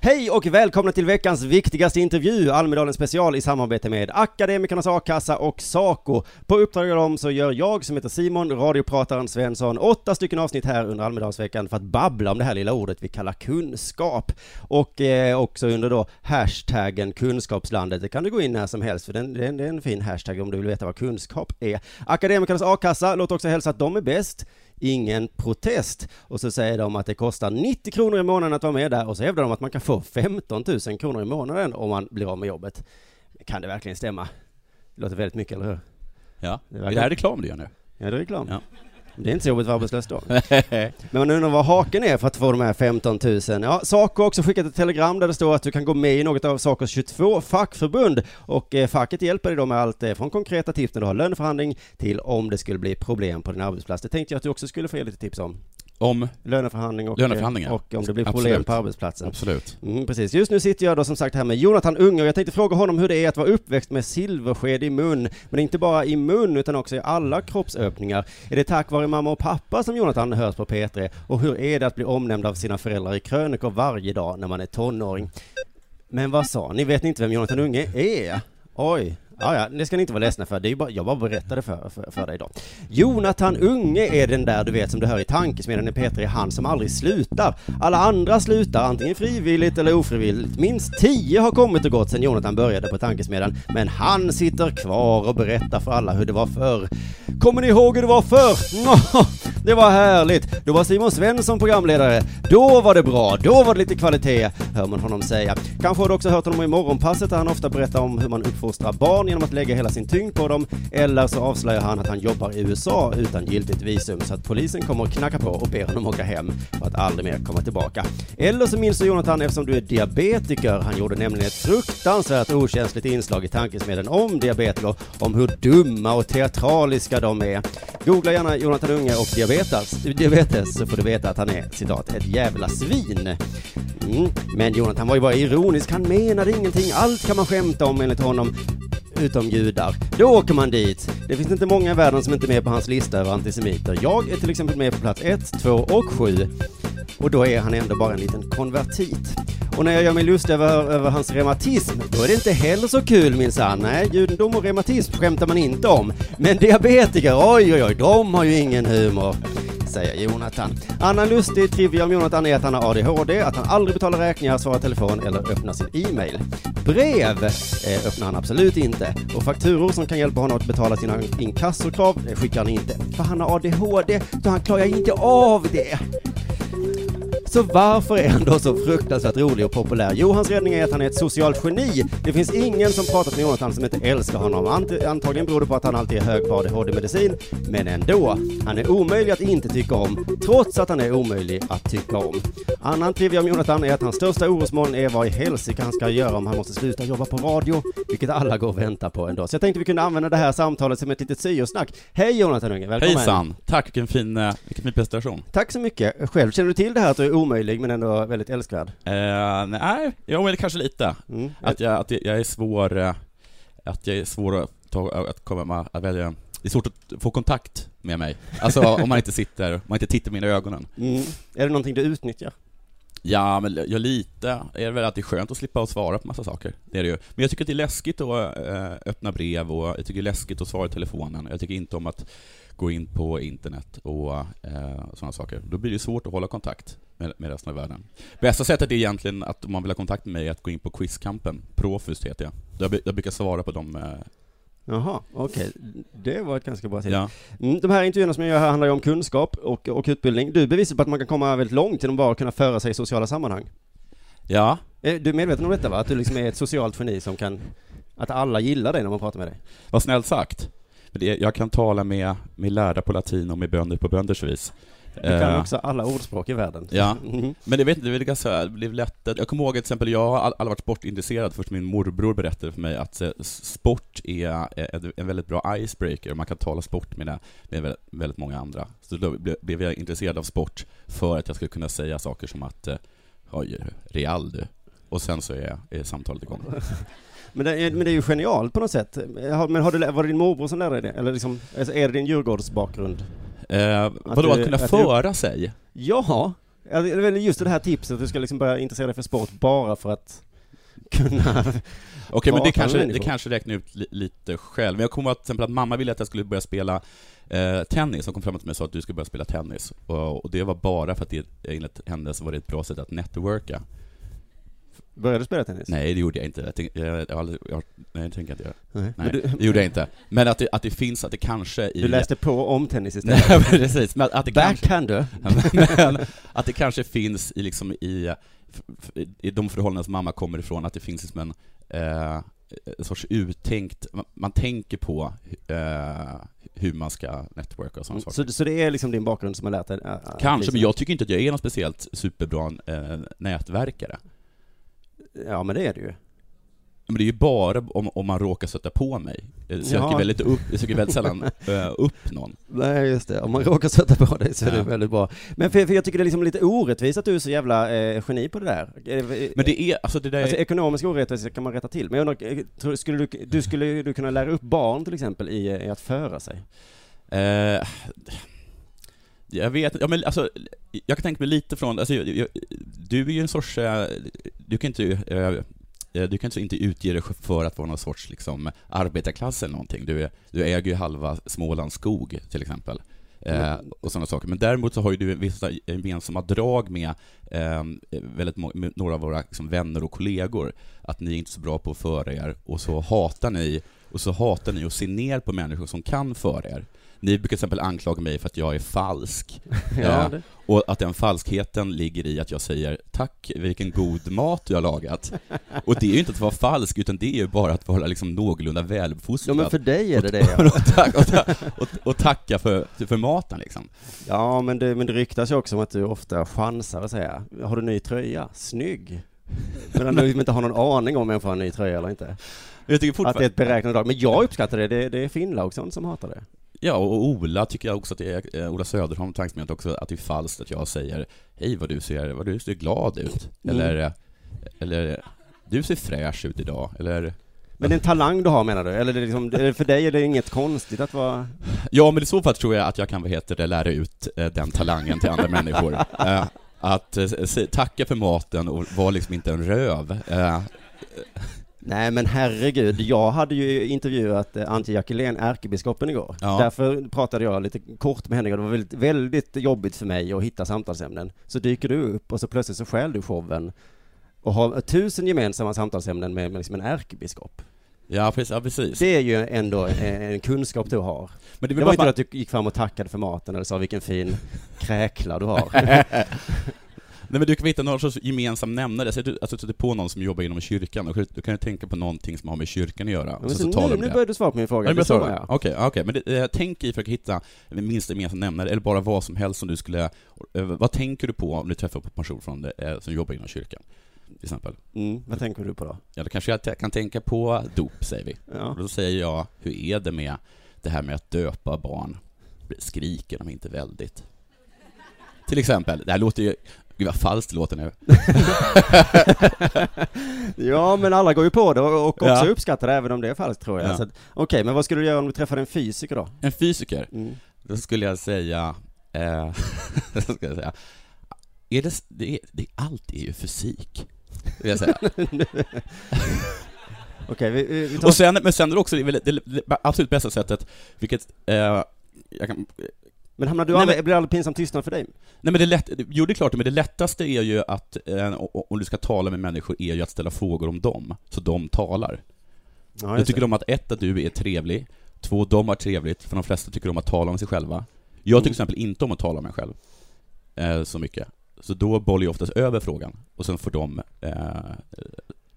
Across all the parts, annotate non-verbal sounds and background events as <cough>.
Hej och välkomna till veckans viktigaste intervju, Almedalen special i samarbete med Akademikernas A-kassa och Saco. På uppdrag av dem så gör jag, som heter Simon, radioprataren Svensson, åtta stycken avsnitt här under Almedalsveckan för att babbla om det här lilla ordet vi kallar kunskap. Och eh, också under då hashtaggen kunskapslandet. Det kan du gå in när som helst, för det är en, det är en fin hashtag om du vill veta vad kunskap är. Akademikernas A-kassa, låt också hälsa att de är bäst ingen protest. Och så säger de att det kostar 90 kronor i månaden att vara med där och så hävdar de att man kan få 15 000 kronor i månaden om man blir av med jobbet. Kan det verkligen stämma? Det låter väldigt mycket, eller hur? Ja, Det är det här reklam du gör nu? Ja, det är reklam. Ja. Det är inte så jobbigt att vara arbetslös då. <laughs> Men man undrar vad haken är för att få de här 15 000. Ja, Saco har också skickat ett telegram där det står att du kan gå med i något av Sacos 22 fackförbund och eh, facket hjälper dig då med allt eh, från konkreta tips när du har löneförhandling till om det skulle bli problem på din arbetsplats. Det tänkte jag att du också skulle få ge lite tips om. Om, Löneförhandling och, Löneförhandlingar. och om det blir problem Absolut. på arbetsplatsen. absolut. Mm, precis. Just nu sitter jag då som sagt här med Jonathan Unge och jag tänkte fråga honom hur det är att vara uppväxt med silversked i mun, men inte bara i mun utan också i alla kroppsöppningar. Är det tack vare mamma och pappa som Jonathan hörs på P3? Och hur är det att bli omnämnd av sina föräldrar i krönikor varje dag när man är tonåring? Men vad sa ni? Vet ni inte vem Jonathan Unge är? Oj. Ja, ja, det ska ni inte vara ledsna för. Det är ju bara, jag bara berättade för, för, för dig då. Jonathan Unge är den där du vet som du hör i tankesmedjan i P3, han som aldrig slutar. Alla andra slutar antingen frivilligt eller ofrivilligt. Minst tio har kommit och gått sedan Jonathan började på tankesmedjan, men han sitter kvar och berättar för alla hur det var förr. Kommer ni ihåg hur det var förr? Nå, <laughs> det var härligt. Då var Simon Svensson programledare. Då var det bra. Då var det lite kvalitet, hör man honom säga. Kanske har du också hört honom i morgonpasset där han ofta berättar om hur man uppfostrar barn genom att lägga hela sin tyngd på dem. Eller så avslöjar han att han jobbar i USA utan giltigt visum så att polisen kommer att knacka på och ber honom åka hem för att aldrig mer komma tillbaka. Eller så minns du Jonathan eftersom du är diabetiker. Han gjorde nämligen ett fruktansvärt okänsligt inslag i tankesmedjan om diabetiker, om hur dumma och teatraliska de är. Googla gärna Jonathan Unge och diabetes, diabetes så får du veta att han är citat ett jävla svin. Mm. Men Jonathan var ju bara ironisk, han menade ingenting. Allt kan man skämta om enligt honom. Utom judar. Då åker man dit. Det finns inte många i världen som inte är med på hans lista över antisemiter. Jag är till exempel med på plats 1, 2 och 7. Och då är han ändå bara en liten konvertit. Och när jag gör mig lustig över, över hans reumatism, då är det inte heller så kul minsann. Nej, judendom och reumatism skämtar man inte om. Men diabetiker, oj oj oj, de har ju ingen humor säger Jonathan. Annan lustig trivia om Jonathan är att han har ADHD, att han aldrig betalar räkningar, svarar telefon eller öppnar sin e-mail. Brev eh, öppnar han absolut inte. Och fakturor som kan hjälpa honom att betala sina inkassokrav det skickar han inte. För han har ADHD, så han klarar inte av det. Så varför är han då så fruktansvärt rolig och populär? Jo, hans räddning är att han är ett socialt geni. Det finns ingen som pratat med Jonathan som inte älskar honom. Ant- antagligen beror det på att han alltid är hög på ADHD-medicin, men ändå. Han är omöjlig att inte tycka om, trots att han är omöjlig att tycka om. Annan trivia om Jonathan är att hans största orosmoln är vad i helsike han ska göra om han måste sluta jobba på radio, vilket alla går och väntar på ändå. Så jag tänkte vi kunde använda det här samtalet som ett litet syosnack. Hej Jonathan Unge, välkommen! Hejsan! Tack, vilken fin, eh, vilken fin presentation. Tack så mycket. Själv känner du till det här att du är omöjlig men ändå väldigt älskvärd? Eh, nej, jo, eller kanske lite. Mm. Att jag, att jag är svår, eh, att jag är svår att, ta, att komma att välja, det är svårt att få kontakt med mig. Alltså <laughs> om man inte sitter, om man inte tittar mig i ögonen. Mm. Är det någonting du utnyttjar? Ja, men jag lite är det väl att det är skönt att slippa att svara på massa saker. Det är det ju. Men jag tycker att det är läskigt att eh, öppna brev och jag tycker det är läskigt att svara i telefonen. Jag tycker inte om att gå in på internet och eh, sådana saker. Då blir det svårt att hålla kontakt med, med resten av världen. Bästa sättet är egentligen att om man vill ha kontakt med mig är att gå in på Quizkampen. Profus heter jag. Jag, jag brukar svara på dem. Eh, Jaha, okej. Det var ett ganska bra tips. ja. Mm, de här intervjuerna som jag gör här handlar ju om kunskap och, och utbildning. Du bevisar på att man kan komma väldigt långt genom bara att kunna föra sig i sociala sammanhang. ja, Är du medveten om detta va? Att du liksom är ett socialt geni som kan, att alla gillar dig när man pratar med dig? vad snällt sagt. Jag kan tala med, med lärda på latin och med bönder på bönders vis. Du kan Eh, också alla ordspråk i världen. Ja. <laughs> Mm. Men jag vet inte, det är ganska, det blev lätt att- Jag kommer ihåg till exempel, jag har aldrig varit sportintresserad först min morbror berättade för mig att eh, sport är eh, en väldigt bra icebreaker, och man kan tala sport med, det, med väldigt, många andra. Så då ble- blev jag intresserad av sport för att jag skulle kunna säga saker som att Oj, Real du. Och sen så är, är samtalet igång. <laughs> Men, det är, men det är ju genialt på något sätt. Men har du, var det din morbror som lärde dig det? Eller liksom, alltså, är det din Djurgårdsbakgrund? Eh, vadå, du- att kunna att du- föra sig? Ja, just det här tipset att du ska liksom börja intressera dig för sport bara för att kunna... <laughs> Okej, men det kanske, med det människor. kanske räknar ut li, lite själv. Men jag kommer ihåg att, till exempel att mamma ville att jag skulle börja spela eh, tennis. Hon kom fram till mig och sa att du ska börja spela tennis. Och, och det var bara för att det, enligt henne så var det ett bra sätt att networka. Började du spela tennis? Nej, det gjorde jag inte. Jag tänk, jag, jag, aldrig- jag, nej, det tänker jag inte göra. Nej. Nej, du, det gjorde jag inte. Men att det, att det finns, att det kanske i... du läste på om tennis istället? <laughs> Nej, precis. Men att, det kanske... Backhander? <laughs> men att det kanske finns i, liksom, i, i de förhållanden som mamma kommer ifrån, att det finns liksom en, eh, en sorts uttänkt, man, man tänker på eh, hur man ska networka och sådana saker. Så, så det är liksom din bakgrund som har lärt dig? äh, Kanske, liksom- men jag tycker inte att jag är någon speciellt superbra eh, nätverkare. Ja, men det är det ju. Men det är ju bara om, om man råkar sätta på mig. Jag söker, Ja. väldigt, upp, jag söker väldigt sällan <laughs> eh, upp någon. Nej, just det. Om man råkar sätta på dig så är det Ja. väldigt bra. Men för, för jag tycker det är liksom lite orättvist att du är så jävla eh, geni på det där. Eh, Men det är, alltså det där Alltså ekonomisk orättvisa kan man rätta till, men jag undrar, eh, skulle du, du skulle du kunna lära upp barn till exempel i, i att föra sig? Eh, jag vet ja, men alltså, jag kan tänka mig lite från, alltså, jag, jag, du är ju en sorts, eh, du kan inte, eh, du kan inte utge dig för att vara någon sorts liksom, arbetarklass eller någonting. Du, du äger ju halva Smålands skog till exempel. Eh, och sådana saker. Men däremot så har ju du vissa gemensamma drag med, eh, väldigt med några av våra liksom, vänner och kollegor. Att ni är inte så bra på att föra er, och så hatar ni och så hatar ni att se ner på människor som kan föra er. Ni brukar till exempel anklaga mig för att jag är falsk. <laughs> Ja, Eh, och att den falskheten ligger i att jag säger ”Tack, vilken god mat du har lagat”. <laughs> Och det är ju inte att vara falsk, utan det är ju bara att vara liksom någorlunda ja, väluppfostrad. men för dig är det det. Ja, <laughs> och, tack, och, ta- och, och tacka för, för maten liksom. ja men, det, men det ryktas ju också om att du ofta chansar och säger ”Har du ny tröja? Snygg!” Medan du inte har någon aning om människan har en ny tröja eller inte. Jag tycker Att det är ett beräknat drag. Men jag uppskattar det, det, det är Finn Laugsson som hatar det. Ja, och Ola tycker jag också att det är, eh, Ola Söderholm tanksmet också, att det är falskt att jag säger ”Hej vad du ser, vad du ser glad ut” Mm. eller, eh, eller ”Du ser fräsch ut idag” eller Men det är en talang du har menar du? Eller det är liksom, för dig är det inget konstigt att vara... Ja, men i så fall tror jag att jag kan, vad heter det, lära ut eh, den talangen till andra människor. <laughs> Att tacka för maten och vara liksom inte en röv. Nej men herregud, jag hade ju intervjuat eh, Antje Jackelén, ärkebiskopen igår. Ja. Därför pratade jag lite kort med henne och det var väldigt, väldigt jobbigt för mig att hitta samtalsämnen. Så dyker du upp och så plötsligt så stjäl du showen och har tusen gemensamma samtalsämnen med, med liksom en ärkebiskop. ja, precis. Det är ju ändå en, kunskap du har. Men det Det var väl inte bara... att du gick fram och tackade för maten eller sa vilken fin kräkla du har. <laughs> Nej, men du kan hitta någon sorts gemensam nämnare. Säg att du alltså, sätter på någon som jobbar inom kyrkan, och du kan ju tänka på någonting som har med kyrkan att göra. Men så så, så nu, du nu börjar du svara på min fråga. Ja, så- jag. Okej, okej, men det, tänk i för att hitta minsta gemensamma nämnare, eller bara vad som helst som du skulle... eh, vad tänker du på om du träffar på en person från, det, eh, som jobbar inom kyrkan? Till exempel. Mm, vad tänker du på då? Ja, då kanske jag kan tänka på dop, säger vi. Ja. Och då säger jag, hur är det med det här med att döpa barn? Skriker de inte väldigt? Till exempel, det här låter ju... Gud vad falskt det låter nu. <laughs> Ja, men alla går ju på det och också Ja. uppskattar det, även om det är falskt tror jag. Ja. Okej, men vad skulle du göra om du träffade en fysiker då? En fysiker, Mm. då skulle jag säga... Eh, <laughs> skulle jag säga är det, det, är, det, allt är ju fysik, vill jag säga. <laughs> Okej, vi, vi, vi tar... Och sen, men sen är det också det, det, det absolut bästa sättet, vilket eh, jag kan, men hamnar du Nej, aldrig, men- blir det aldrig pinsam tystnad för dig? Nej men det lätt, jo det är klart, men det lättaste är ju att, eh, om du ska tala med människor, är ju att ställa frågor om dem, så de talar. Ja, jag tycker om att ett, att du är trevlig, två, de har trevligt, för de flesta tycker om att tala om sig själva. Jag Mm. tycker till exempel inte om att tala om mig själv, eh, så mycket. Så då bollar jag oftast över frågan, och sen får de eh,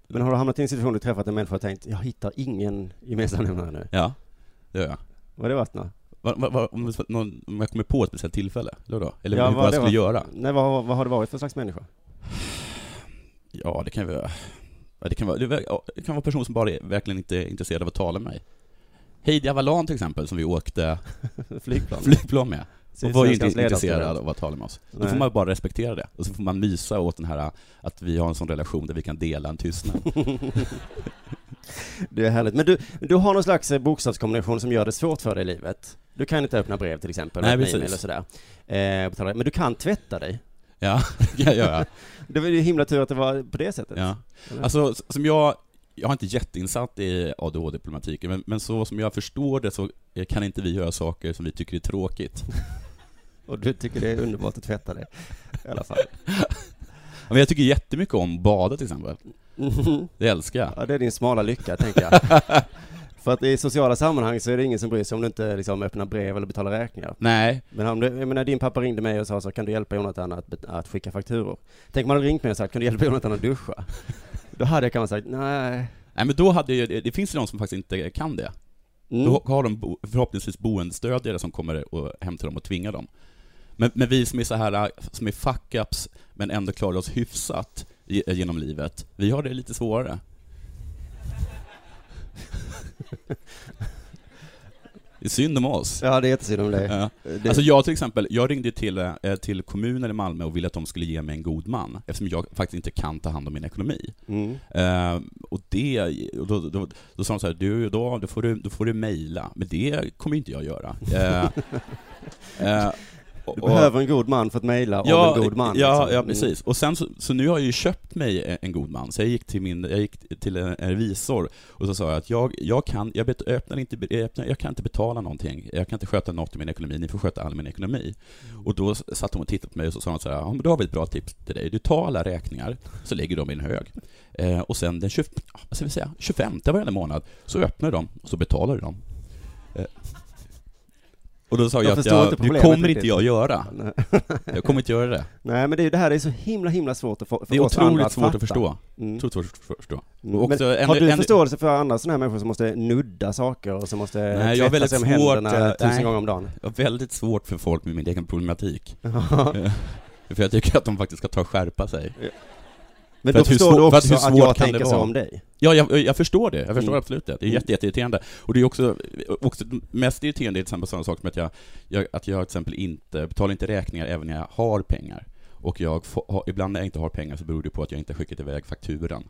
Men har du hamnat i en situation där du träffat en människa och tänkt, jag hittar ingen gemensam nämnare nu? ja, det gör jag. Vad har det varit då? Om, det- någon, om jag kommer på ett speciellt tillfälle? Eller då? Eller Ja, vad, jag skulle göra? Nej, vad, vad har det varit för slags människa? Ja, det kan vara... Det, kan vara, det kan vara personer som bara är verkligen inte är intresserade av att tala med mig. Heidi Avalan till exempel, som vi åkte <laughs> Flygplan? flygplan med. Och var inte intresserad av att tala med oss. Då får man bara respektera det. Och så får man mysa åt den här att vi har en sån relation där vi kan dela en tystnad. <laughs> Det är härligt. Men du, du har någon slags eh, bokstavskombination som gör det svårt för dig i livet. Du kan inte öppna brev till exempel, Nej, precis. och sådär. Eh, men du kan tvätta dig. Ja, det kan jag göra. Det var ju himla tur att det var på det sättet. Ja. Eller? Alltså, som jag, jag har inte jätteinsatt i ADHD-problematiken, men, men så som jag förstår det så eh, kan inte vi göra saker som vi tycker är tråkigt. <laughs> Och du tycker det är underbart att tvätta dig. I alla fall. Men jag tycker jättemycket om bada till exempel. <laughs> Det älskar jag. Ja, det är din smala lycka, tänker jag. <laughs> För att i sociala sammanhang så är det ingen som bryr sig om du inte liksom öppnar brev eller betalar räkningar. Nej, Men om du, jag menar, din pappa ringde mig och sa så kan du hjälpa Jonathan att, att skicka fakturor? Tänk om man hade ringt mig och sagt, kan du hjälpa Jonathan att duscha? Då hade jag kanske sagt, nej. Nej men då hade ju, det det finns ju de som faktiskt inte kan det. Mm. Då har de bo, förhoppningsvis boendestödjare som kommer och hämtar dem och tvingar dem. Men, men vi som är så här, som är fuck-ups, men ändå klarar oss hyfsat ge- genom livet, vi har det lite svårare. Det är synd om oss. Ja, det är jättesynd om dig. Ja. Det, Alltså jag till exempel, jag ringde till, eh, till kommunen i Malmö och ville att de skulle ge mig en god man, eftersom jag faktiskt inte kan ta hand om min ekonomi. mm. Eh, och det, då, då, då sa de så här, du, då, då får du, då får du mejla, men det kommer inte jag göra. Eh, och- <laughs> Du och- behöver en god man för att mejla om ja, en god man. Ja, liksom. ja Mm. precis. Och sen så, så nu har jag ju köpt mig en god man, så jag gick till min, jag gick till en revisor och så sa jag att jag, jag kan, jag bet, öppnar inte, jag, öppnar, jag kan inte betala någonting, jag kan inte sköta något i min ekonomi, ni får sköta all min ekonomi. Och då satt hon och tittade på mig och så sa hon så här, ja men då har vi ett bra tips till dig, du tar alla räkningar, så lägger de i en hög. Eh, och sen den 20, vad ska vi säga, 25 varje månad, så öppnar du dem och så betalar du dem. Och då sa Jag jag, att jag, inte det kommer inte jag göra. Nej. Jag kommer inte göra det. Nej, men det, är det här är så himla, himla svårt att få, för Det är oss otroligt att svårt fatta. att förstå. Mm. Otroligt svårt att förstå. Mm. Och Men också en- har du en- förståelse för andra sådana här människor som måste nudda saker och som måste Nej, jag tvätta sig om händerna eh, tusen nej. gånger om dagen? Jag har väldigt svårt för folk med min egen problematik. <laughs> Eh, För jag tycker att de faktiskt ska ta och skärpa sig. Men För då att förstår svår- du för att också hur att, svårt jag kan det tänker så om dig. Ja, jag, jag förstår det. Jag förstår Mm. absolut det. Det är Mm. jätte, jätteirriterande. Och det är också, också mest irriterande är till exempel sådana saker som att jag, jag, att jag till exempel inte betalar inte räkningar även när jag har pengar. Och jag får, ibland när jag inte har pengar så beror det på att jag inte skickat iväg fakturan.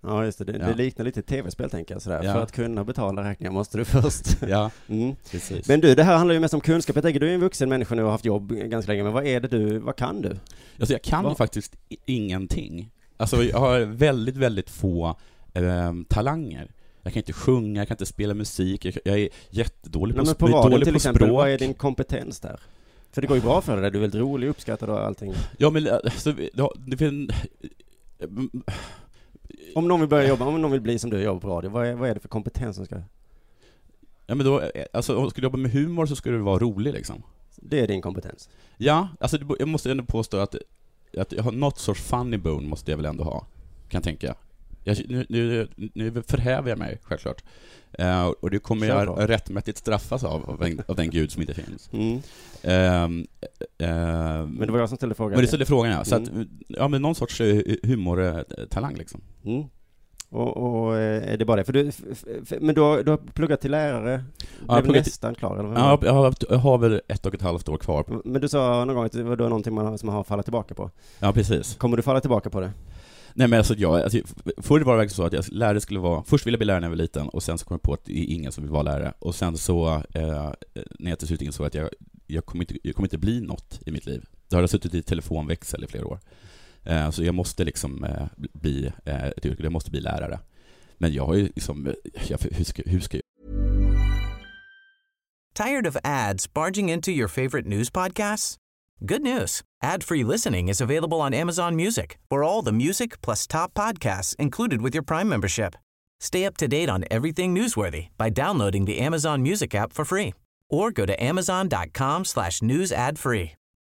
Ja, just det. Det, Ja. det liknar lite tv-spel, tänker jag sådär. Ja. För att kunna betala räkningar måste du <laughs> först. Ja, Mm. precis. Men du, det här handlar ju mest om kunskap. Jag tänker, du är en vuxen människa nu och har haft jobb ganska länge, men vad är det du, vad kan du? Alltså jag kan ju Va? faktiskt ingenting. Alltså jag har väldigt, väldigt få ehm, talanger. Jag kan inte sjunga, jag kan inte spela musik, jag, jag är jättedålig på, Nej, men på radion dålig till på exempel, språk. vad är din kompetens där? För det går ju bra för dig, du är väldigt rolig, uppskattad och allting. Ja men alltså, det, finns... Om någon vill börja jobba, om någon vill bli som du jobbar på radio, vad är, vad är det för kompetens som ska... Ja men då, alltså om jag skulle jobba med humor så skulle det vara rolig liksom. Det är din kompetens. Ja, alltså jag måste ändå påstå att, att jag har något sorts funny bone måste jag väl ändå ha, kan tänka. Jag, nu, nu, nu förhäver jag mig, självklart. Eh, och det kommer Kör jag rättmätigt straffas av, av, en, av den gud som inte finns. Mm. Ehm, ehm, Men det var jag som ställde frågan. men det ställde frågan ja. Så att, Mm. ja men någon sorts eh, humortalang liksom. Mm. Och, och eh, är det bara det? För du, men du har, du har pluggat till lärare, jag har blev pluggat nästan klar eller? vad Ja, jag, har, jag har väl ett och ett halvt år kvar. Men du sa någon gång att det var någonting man, som man har fallit tillbaka på. Ja, precis. Kommer du falla tillbaka på det? Nej men alltså jag, alltså, förr var det verkligen så att jag lärare skulle vara, först ville jag bli lärare när jag var liten och sen så kom jag på att det är ingen som vill vara lärare. Och sen så, eh, när jag till slut insåg att jag, jag, kommer inte, jag kommer inte bli något i mitt liv. Då har jag suttit i telefonväxel i flera år. Eh, så jag måste liksom eh, bli eh, ett yrke, jag måste bli lärare. Men jag har ju liksom, jag, hur, ska, hur ska jag Tired of ads barging into your favorite news podcasts? Good news. Ad-free listening is available on Amazon Music for all the music plus top podcasts included with your Prime membership. Stay up to date on everything newsworthy by downloading the Amazon Music app for free or go to amazon.com slash news ad free.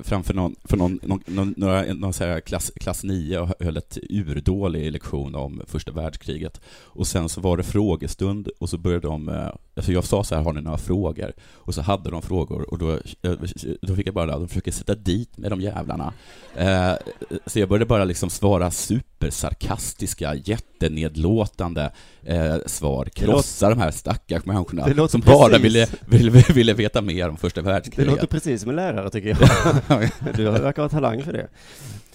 framför någon, för någon, någon, någon, några, någon så klass, klass 9 och höll ett urdålig lektion om första världskriget. Och sen så var det frågestund och så började de, eh, alltså jag sa så här, har ni några frågor? Och så hade de frågor och då, eh, då fick jag bara, de försöker sätta dit med de jävlarna. Eh, så jag började bara liksom svara supersarkastiska, jättenedlåtande eh, svar, krossa de här stackars människorna som bara ville, ville, ville veta mer om första världskriget. Det låter precis som en lärare tycker jag. Du verkar ha talang för det.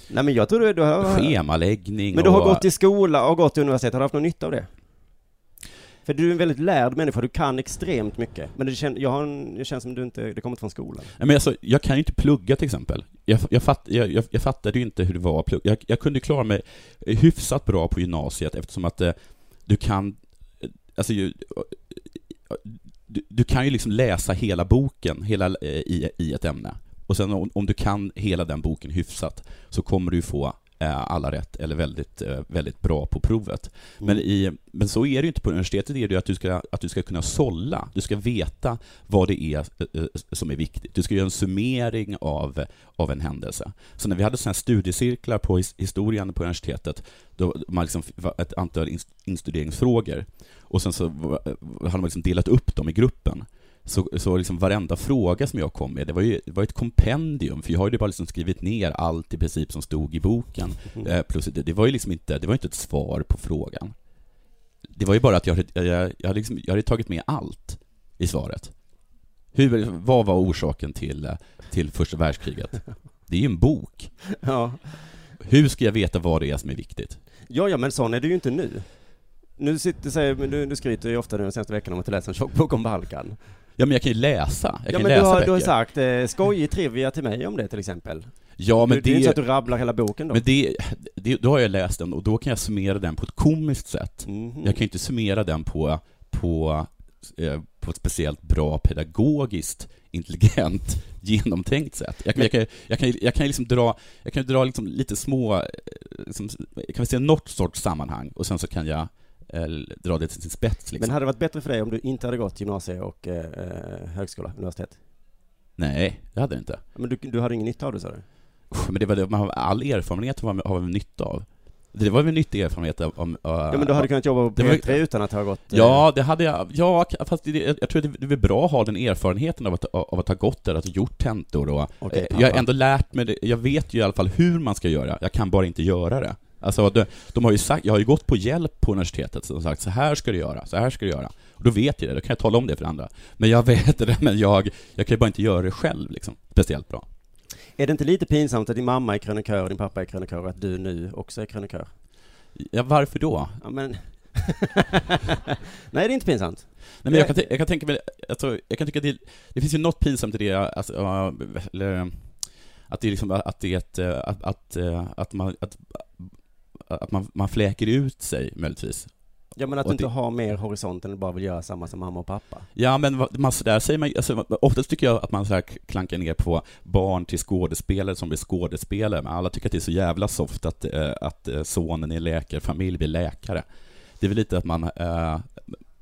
Nej men jag tror du, du har... Schemaläggning Men du har och... gått i skola och gått till universitet, har du haft någon nytta av det? För du är en väldigt lärd människa, du kan extremt mycket. Men det, kän, jag har en, det känns som du inte, det kommer inte från skolan. Nej, men alltså, jag kan ju inte plugga till exempel. Jag, jag, fatt, jag, jag, fattade ju inte hur det var att plugga. Jag, jag kunde klara mig hyfsat bra på gymnasiet eftersom att eh, du kan, eh, alltså ju, du, du, kan ju liksom läsa hela boken hela, eh, i, i ett ämne. Och sen om, om, du kan hela den boken hyfsat så kommer du få eh, alla rätt eller väldigt, eh, väldigt bra på provet. Mm. Men, i, men så är det ju inte på universitetet, är det att du, ska, att du ska kunna sålla. Du ska veta vad det är som är viktigt. Du ska göra en summering av, av en händelse. Så när vi hade sådana studiecirklar på historien på universitetet, då man liksom ett antal instuderingsfrågor, och sen så hade man liksom delat upp dem i gruppen så, så liksom varenda fråga som jag kom med, det var ju det var ett kompendium, för jag har ju bara liksom skrivit ner allt i princip som stod i boken. Mm. Eh, plus det, det, var ju liksom inte, det var inte ett svar på frågan. Det var ju bara att jag, jag, jag, hade, liksom, jag hade tagit med allt i svaret. Hur, vad var orsaken till, till första världskriget? Det är ju en bok. <laughs> Ja. Hur ska jag veta vad det är som är viktigt? Ja, ja, men sån är du ju inte nu. Nu sitter, säger, du, du skryter ju ofta den senaste veckan om att du läser en tjock bok om Balkan. Ja, men jag kan ju läsa. Jag ja, kan men läsa du har, böcker. du har sagt eh, skojig trivia till mig om det till exempel. Ja, men du, det... det är inte så att du rabblar hela boken då? Men det, det, då har jag läst den och då kan jag summera den på ett komiskt sätt. Mm. Jag kan ju inte summera den på, på, eh, på ett speciellt bra pedagogiskt intelligent, <laughs> genomtänkt sätt. Jag, jag, kan, jag kan, jag kan liksom dra, jag kan dra liksom lite små, eh, liksom, jag kan se något sorts sammanhang och sen så kan jag dra det till sin spets. Liksom. Men hade det varit bättre för dig om du inte hade gått gymnasie och eh, högskola, universitet? Nej, det hade det inte. Men du, du hade ingen nytta av det, sa du? Men det var det, man har all erfarenhet har man, har man nytta av. Det var väl nyttig erfarenhet av... om, ja, men du hade kunnat jobba på P3 utan att ha gått... Ja, det hade jag. Ja, fast det, jag tror att det är bra att ha den erfarenheten av att, av att ha gått där, att ha gjort tentor och... Okay, jag har ändå lärt mig det, jag vet ju i alla fall hur man ska göra, jag kan bara inte göra det. Alltså, de, de har ju sagt, jag har ju gått på hjälp på universitetet och sagt så här ska du göra, så här ska du göra. Och då vet jag det, då kan jag tala om det för andra. Men jag vet det, men jag, jag kan ju bara inte göra det själv liksom, speciellt bra. Är det inte lite pinsamt att din mamma är krönikör och din pappa är krönikör och att du nu också är krönikör? Ja, varför då? Ja, men... <laughs> Nej, det är inte pinsamt. Nej, men jag kan, jag kan tänka mig, alltså, jag kan tycka att det, det finns ju något pinsamt i det, alltså, eller, att det är liksom, att det är ett, att, att, att man, att, att man, man fläker ut sig möjligtvis. Ja men att du inte har mer horisont än att bara vill göra samma som mamma och pappa. Ja men man, där säger man, alltså, oftast tycker jag att man så här klankar ner på barn till skådespelare som blir skådespelare, men alla tycker att det är så jävla soft att, äh, att sonen i läkarfamilj blir läkare. Det är väl lite att man, äh,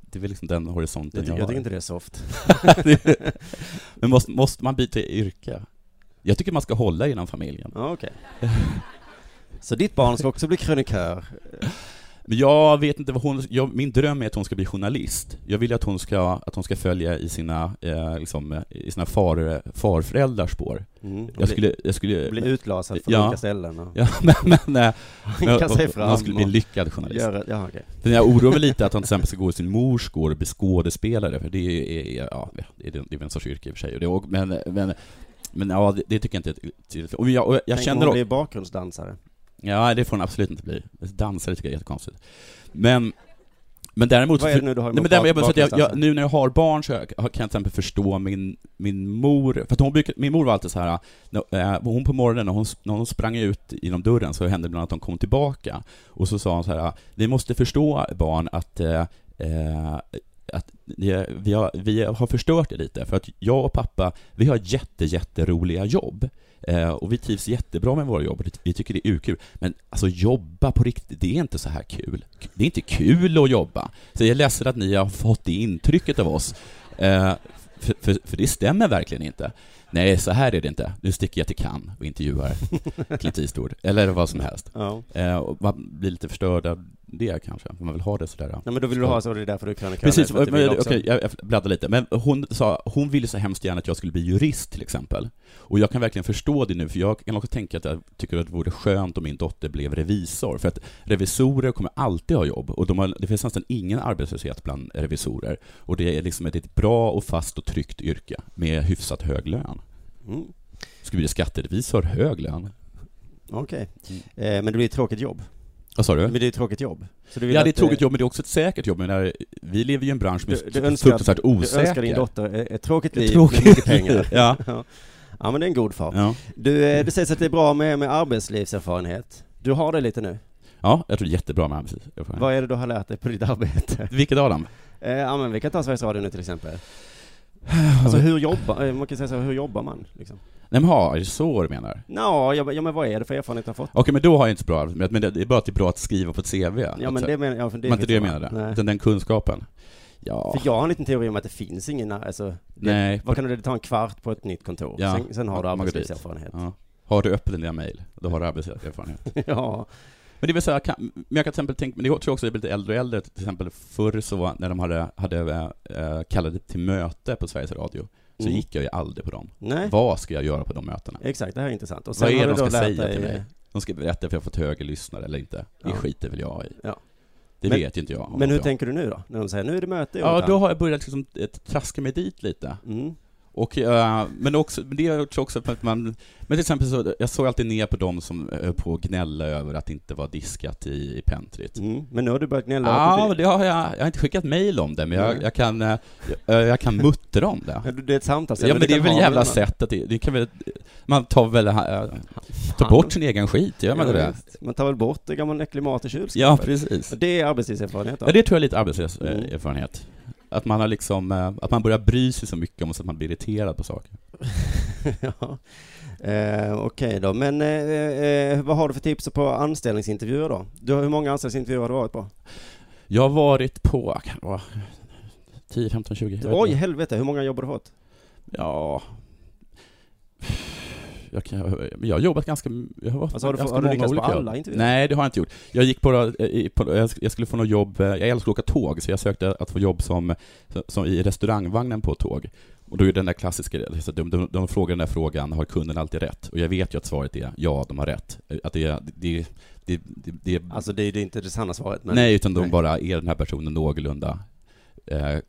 det är väl liksom den horisonten jag, jag, jag tycker inte det är soft. <laughs> men måste, måste man byta yrke? Jag tycker man ska hålla inom familjen. Okej. Okay. <laughs> Så ditt barn ska också bli krönikör? Men jag vet inte vad hon, jag, min dröm är att hon ska bli journalist. Jag vill att hon ska, att hon ska följa i sina, eh, liksom, i sina far, farföräldrars spår. Mm, jag, skulle, jag skulle... Bli utlasad från ja, olika ställen? Och... Ja, <laughs> men... men nej, kan sig fram hon skulle bli en lyckad journalist. Göra, ja, okay. Men jag oroar mig lite att hon till exempel ska gå i sin mors gård och bli skådespelare, för det är, ja, det är, det är en sorts yrke i och för sig. Och det, men, men, men ja, det, det tycker jag inte är tydligt. Och jag, och jag Tänk känner... om hon blir bakgrundsdansare? Ja, det får hon absolut inte bli. Dansare tycker jag är jättekonstigt. Men, men däremot... Vad är det nu du har nej, men däremot, jag, jag, jag, Nu när jag har barn så jag, kan jag till exempel förstå min, min mor, för hon brukar, min mor var alltid så här, när, hon på morgonen när hon, när hon sprang ut genom dörren så hände det ibland att hon kom tillbaka, och så sa hon så här, ni måste förstå barn att eh, att vi har, vi har förstört det lite, för att jag och pappa, vi har jätte, jätteroliga jobb. Eh, och vi trivs jättebra med våra jobb, vi tycker det är kul. Men alltså jobba på riktigt, det är inte så här kul. Det är inte kul att jobba. Så jag är ledsen att ni har fått det intrycket av oss. Eh, för, för, för det stämmer verkligen inte. Nej, så här är det inte. Nu sticker jag till Cannes och intervjuar Clint Eastwood, eller vad som helst. Ja. Eh, och man blir lite förstörd av det kanske, man vill ha det sådär. Nej, men då vill du ha så, det är därför du krönikör. Precis, men, okej, jag, jag bläddrar lite. Men hon sa, hon ville så hemskt gärna att jag skulle bli jurist till exempel. Och jag kan verkligen förstå det nu, för jag kan också tänka att jag tycker att det vore skönt om min dotter blev revisor. För att revisorer kommer alltid ha jobb, och de har, det finns nästan ingen arbetslöshet bland revisorer. Och det är liksom ett, bra och fast och tryggt yrke, med hyfsat hög lön. Mm. Skulle bli skatterevisor, hög lön. Okej. Mm. Eh, men det blir ett tråkigt jobb. Vad sa Men du? det är ett tråkigt jobb. Så du vill Ja, det är ett tråkigt eh, jobb, men det är också ett säkert jobb. Men vi lever ju i en bransch som är Du- du fruktansvärt Du osäker. önskar din dotter ett, ett tråkigt liv Tråkigt med mycket pengar. <laughs> ja. ja. men det är en god far. Ja. Du, eh, det sägs att det är bra med, med arbetslivserfarenhet. Du har det lite nu. ja, jag tror det är jättebra med arbetslivserfarenhet. Vad är det du har lärt dig på ditt arbete? Vilket av dem? Eh, ja, men vi kan ta Sveriges Radio nu till exempel. Alltså hur jobbar, eh, man kan säga så, hur jobbar man? Liksom? Nej men ha, är det så du menar? Nå, ja, ja, men vad är det för erfarenhet du har fått? Okej, men då har jag inte så bra men det är bara att det är bra att skriva på ett CV. Ja, men det menar jag, för det var inte det jag menade, Nej. utan den kunskapen. Ja, För jag har en liten teori om att det finns ingen, alltså, det, nej. vad kan det ta en kvart på ett nytt kontor? Ja, Sen, sen har du arbetslivserfarenhet. Ja. Har du öppet dina mejl, då har du arbetserfarenhet. <laughs> ja. Men det vill säga, kan, men jag kan till exempel tänka, men det tror jag också är lite äldre och äldre, till exempel förr så, när de hade, hade äh, kallade till möte på Sveriges Radio, så Mm. gick jag ju aldrig på dem. Nej, Vad ska jag göra på de mötena? exakt, det här är intressant. Och Vad är det de ska säga till mig? De ska berätta om jag har fått högre lyssnare eller inte. Det Ja. skiter väl jag i. Ja. Det Men- vet ju inte jag. Men hur jag. tänker du nu då? När de säger nu är det möte Ja, då har jag börjat liksom, eh, traska mig dit lite. Mm. Och, eh, men, också, men det har gjort också för att man, men till exempel så, jag såg alltid ner på de som höll på att gnälla över att det inte var diskat i, i pentryt. Mm. Men nu har du börjat gnälla Ja, men det har jag, jag har inte skickat mejl om det, men jag, jag kan, eh, jag, jag kan muttra om det. Ja, Det är ett samtal. Ja men det är väl jävla sätt att det, det kan väl, man tar väl, äh, tar bort sin egen skit, gör man ja, det? visst. Man tar väl bort det gamla äcklig mat i kylskåpet? Ja, precis. Det är arbetslivserfarenhet då? Ja, det tror jag är lite Mm. Att man har liksom, eh, att man börjar bry sig så mycket om så att man blir irriterad på saker. <laughs> ja. Eh, Okej då, men eh, eh, vad har du för tips på anställningsintervjuer då? Du, har- hur många anställningsintervjuer har du varit på? Jag har varit på, kan det vara 10, 15, 20? jag vet Oj, helvete, hur många jobb har du fått? Ja... Jag, kan, jag har jobbat ganska, jag har, Alltså, har du, ganska har du lyckats på alla intervjuer? Nej, det har jag inte gjort. Jag gick på, på jag skulle få något jobb, eh, jag älskar att åka tåg, så jag sökte att få jobb som, som i restaurangvagnen på tåg. Och då är den där klassiska, de, de, de frågar den där frågan, har kunden alltid rätt? Och jag vet ju att svaret är ja, de har rätt. Att det, det, det, det, det, Alltså det, det är inte det sanna svaret men... Nej, utan de nej. bara, är den här personen någorlunda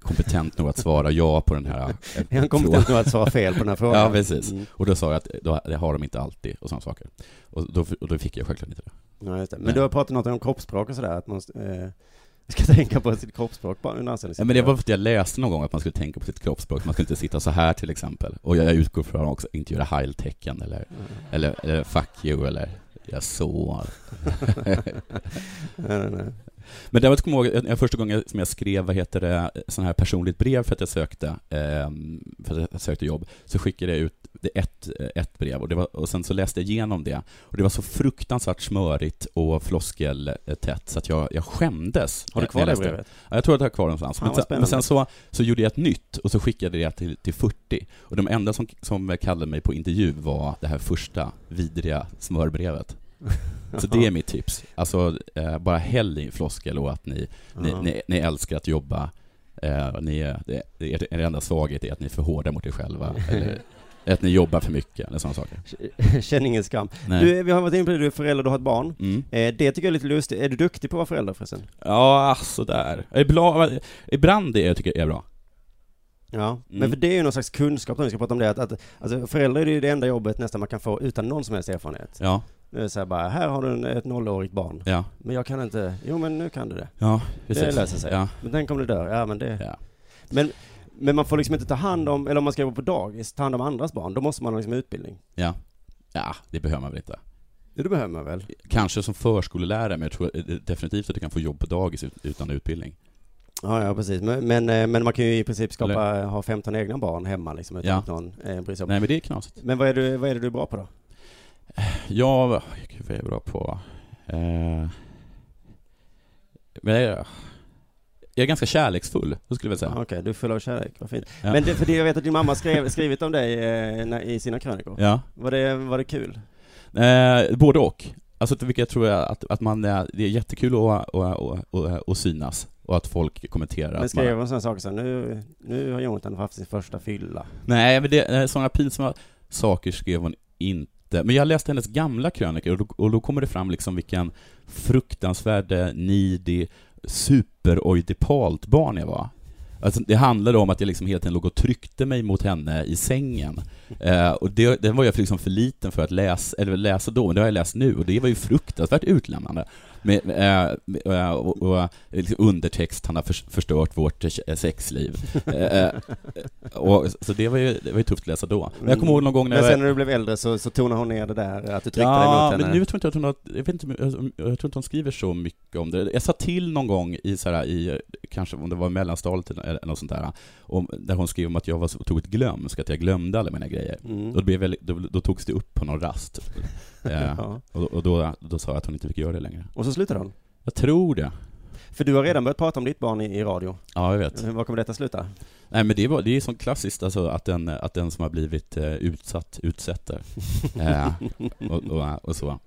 kompetent nog att svara ja på den här eh, <laughs> Är han kompetent nog att svara fel på den här <laughs> frågan? Ja, precis. Mm. Och då sa jag att då, det har de inte alltid och sådana saker. Och då, och då fick jag självklart inte det. Ja, just det. Men Nej. du har pratat något om kroppsspråk och sådär, att man eh, ska tänka på sitt kroppsspråk bara under Ja, anställningsintervjuer. men det var för att jag läste någon gång att man skulle tänka på sitt kroppsspråk, man skulle inte sitta så här till exempel. Och jag, jag utgår från också inte göra heil-tecken eller, eller, eller fuck you eller jag så. <laughs> Nej, nej, nej. Men däremot kommer jag ihåg, jag, första gången som jag skrev, vad heter det, sån här personligt brev för att jag sökte, ehm, för att jag sökte jobb, så skickade jag ut ett, ett brev och, det var, och sen så läste jag igenom det. Och det var så fruktansvärt smörigt och floskeltätt så att jag, jag skämdes. Har du kvar det brevet? Ja, jag tror att jag har kvar det någonstans. Men sen, men sen så, så gjorde jag ett nytt och så skickade jag det till, till 40. Och de enda som, som kallade mig på intervju var det här första vidriga smörbrevet. <laughs> Så det är mitt tips. Alltså, eh, bara häll i floskel och att ni, ni, ni, ni älskar att jobba. Eh, ni, är- det, det, er, er enda svaghet är att ni är för hårda mot er själva. <laughs> eller att ni jobbar för mycket, eller sådana saker. Känn ingen skam. Nej. Du, vi har varit inne på det, du är förälder, du har ett barn. Mm. Eh, det tycker jag är lite lustigt. Är du duktig på att vara förälder förresten? Ja, sådär. Ibland, ibland det jag tycker jag är bra. Ja, men Mm. för det är ju någon slags kunskap när vi ska prata om det, att, att alltså, förälder är ju det enda jobbet nästan man kan få utan någon som helst erfarenhet. Ja, Det är så här bara, här har du en, ett nollårigt barn. ja, Men jag kan inte, jo men nu kan du det. ja, precis. Det löser sig. Ja, Men tänk om du dör, ja men det... ja. Men, men man får liksom inte ta hand om, eller om man ska jobba på dagis, ta hand om andras barn, då måste man ha liksom utbildning. Ja. ja, det behöver man väl inte. Det behöver man väl? Kanske som förskollärare, men jag tror eh, definitivt att du kan få jobb på dagis ut- utan utbildning. Ja, ja precis. Men, men, eh, men man kan ju i princip skapa, ha 15 egna barn hemma liksom utan Ja. att någon eh, bryr sig om. Nej, men det är knasigt. Men vad är, du, vad är det du är bra på då? Ja, gud vad är jag bra på? Eh, men jag, jag är ganska kärleksfull, så skulle jag vilja Ja, säga. Okej, du är full av kärlek, vad fint. Ja. Men det, för det jag vet att din mamma skrev, skrivit om dig eh, när- i sina krönikor. Ja. Var det, var det kul? Eh, både och. Alltså, vilket jag tror jag att, att man, eh, det är jättekul att, att, att, att, att synas och att folk kommenterar. Men att skrev hon sådana saker som nu, nu har Jonathan haft sin första fylla. nej, men det, eh, sådana pinsamma saker skrev hon inte. Men jag läste hennes gamla krönikor och då, och då kommer det fram liksom vilken fruktansvärd, eh, needy, superoidipalt barn jag var. Alltså, det handlade om att jag liksom hela tiden låg och tryckte mig mot henne i sängen. <laughs> Eh, och det, den var jag liksom för liten för att läsa, eller läsa då, men det har jag läst nu, och det var ju fruktansvärt utlämnande. Med, med, eh, och, och liksom undertext, han har förs- förstört vårt eh, sexliv. <laughs> Och, så det var, ju, det var ju tufft att läsa då. Men jag kommer ihåg någon gång när Men jag... sen när du blev äldre så, så tonade hon ner det där, att du tryckte dig Ja, mot henne. men nu tror inte jag att hon har, jag vet inte, jag, jag tror inte hon skriver så mycket om det. Jag sa till någon gång i så här, i, kanske om det var mellanstadiet eller något sånt där, om, där hon skrev om att jag var så otroligt glömsk, att jag glömde alla mina grejer. Mm. Och då, blev jag, då, då togs det upp på någon rast. <laughs> Ja. och och då, då sa jag att hon inte fick göra det längre. Och så slutade hon. Jag tror det. För du har redan börjat prata om ditt barn i, i radio. Ja, jag vet. Var kommer detta sluta? Nej men det är, det är så klassiskt alltså att den, att den som har blivit eh, utsatt utsätter. <laughs> Eh, och, och, och så.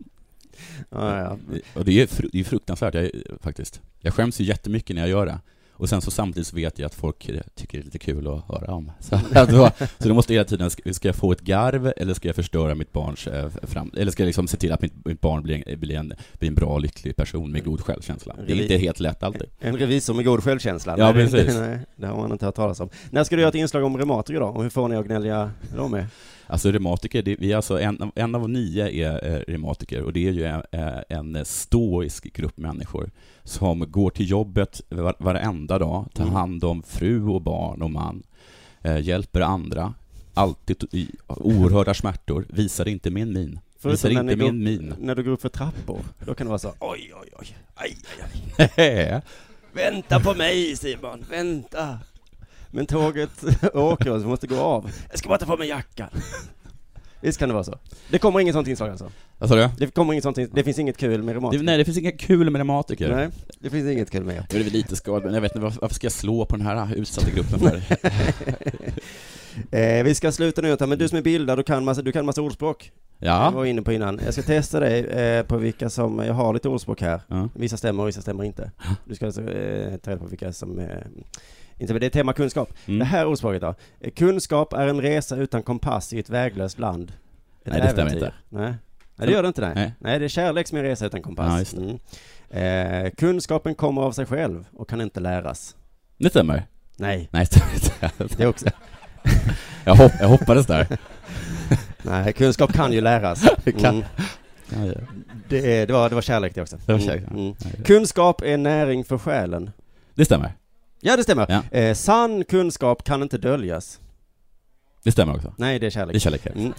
Ja, ja. Och det är, fru- det är fruktansvärt jag, faktiskt. Jag skäms ju jättemycket när jag gör det. Och sen så samtidigt så vet jag att folk eh, tycker det är lite kul att höra om. <laughs> Så, att då, så då måste jag hela tiden, ska jag få ett garv eller ska jag förstöra mitt barns eh, fram... Eller ska jag liksom se till att mitt, mitt barn blir en, blir, en, blir en bra, lycklig person med god självkänsla. Det är inte helt lätt alltid. En revisor med god självkänsla. Ja, nej, <laughs> precis. Nej, det har man inte hört talas om. När ska du göra ett inslag om reumatiker då? Och hur får ni att gnälliga de är? Alltså reumatiker, det, vi är alltså en, av- en av nio är eh, reumatiker och det är ju en, eh, en stoisk grupp människor som går till jobbet var, varenda dag, tar Mm. hand om fru och barn och man, eh, hjälper andra, alltid i oerhörda smärtor, visar inte min min. Visar när inte min min. När du går upp för trappor, då kan det vara så oj, oj, oj, aj, aj, aj. <laughs> Vänta på mig Simon, vänta. Men tåget <laughs> åker och vi måste gå av. Jag ska bara ta på mig jackan. <laughs> Visst kan det vara så? Det kommer inget sånt inslag alltså? Vad sa du? Det kommer inget sånt in- det finns inget kul med reumatiker? nej, det finns inget kul med reumatiker. Nej, det finns inget kul med er. Jag är väl lite skadad, men jag vet inte, varför ska jag slå på den här utsatta gruppen för? <laughs> Eh, vi ska sluta nu, men du som är bildad, du kan massa, du kan massa ordspråk. Jag Ja. var inne på innan. Jag ska testa dig eh, på vilka som, jag har lite ordspråk här. ja. Vissa stämmer och vissa stämmer inte. Du ska alltså eh, ta reda på vilka som eh, inte, det är tema kunskap. Mm. Det här ordspråket då. Kunskap är en resa utan kompass i ett väglöst land. Ett Nej, det stämmer äventyr. inte. Nej. nej, det gör det inte nej. Nej. Nej, det är kärlek som är en resa utan Ja, kompass. just mm. eh, kunskapen kommer av sig själv och kan inte läras. Det stämmer. Nej, Nej, det stämmer inte. <laughs> det också. <laughs> Jag, hopp, jag hoppades där. <laughs> Nej, kunskap kan ju läras. Mm. Ja, ja. Det, det, var, det var kärlek det också. Det var kärlek, ja. Mm. Mm. Ja, ja. Kunskap är näring för själen. Det stämmer. Ja, det stämmer. Ja. Eh, sann kunskap kan inte döljas. Det stämmer också. Nej, det är Det är kärlek. kärlek. Mm.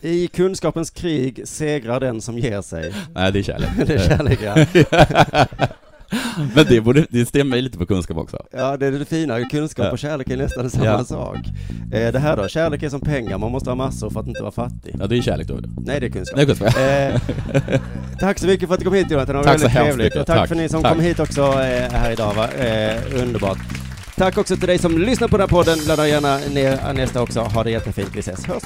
I kunskapens krig segrar den som ger sig. Nej, det är kärlek. <laughs> Det är kärlek, ja. <laughs> <laughs> Men det, borde, det stämmer ju lite på kunskap också. Ja, det är det fina. Kunskap och kärlek är nästan samma Ja. sak. Eh, det här då? Kärlek är som pengar, man måste ha massor för att inte vara fattig. Ja, det är kärlek då. Nej, det är kunskap. Det är kunskap. Eh, tack så mycket för att du kom hit Jonathan, det var Tack väldigt trevligt. Och tack, Tack. för ni som Tack. kom hit också eh, här idag va? Eh, underbart. Tack också till dig som lyssnar på den här podden, ladda gärna ner nästa också. Ha det jättefint, vi ses, hörs.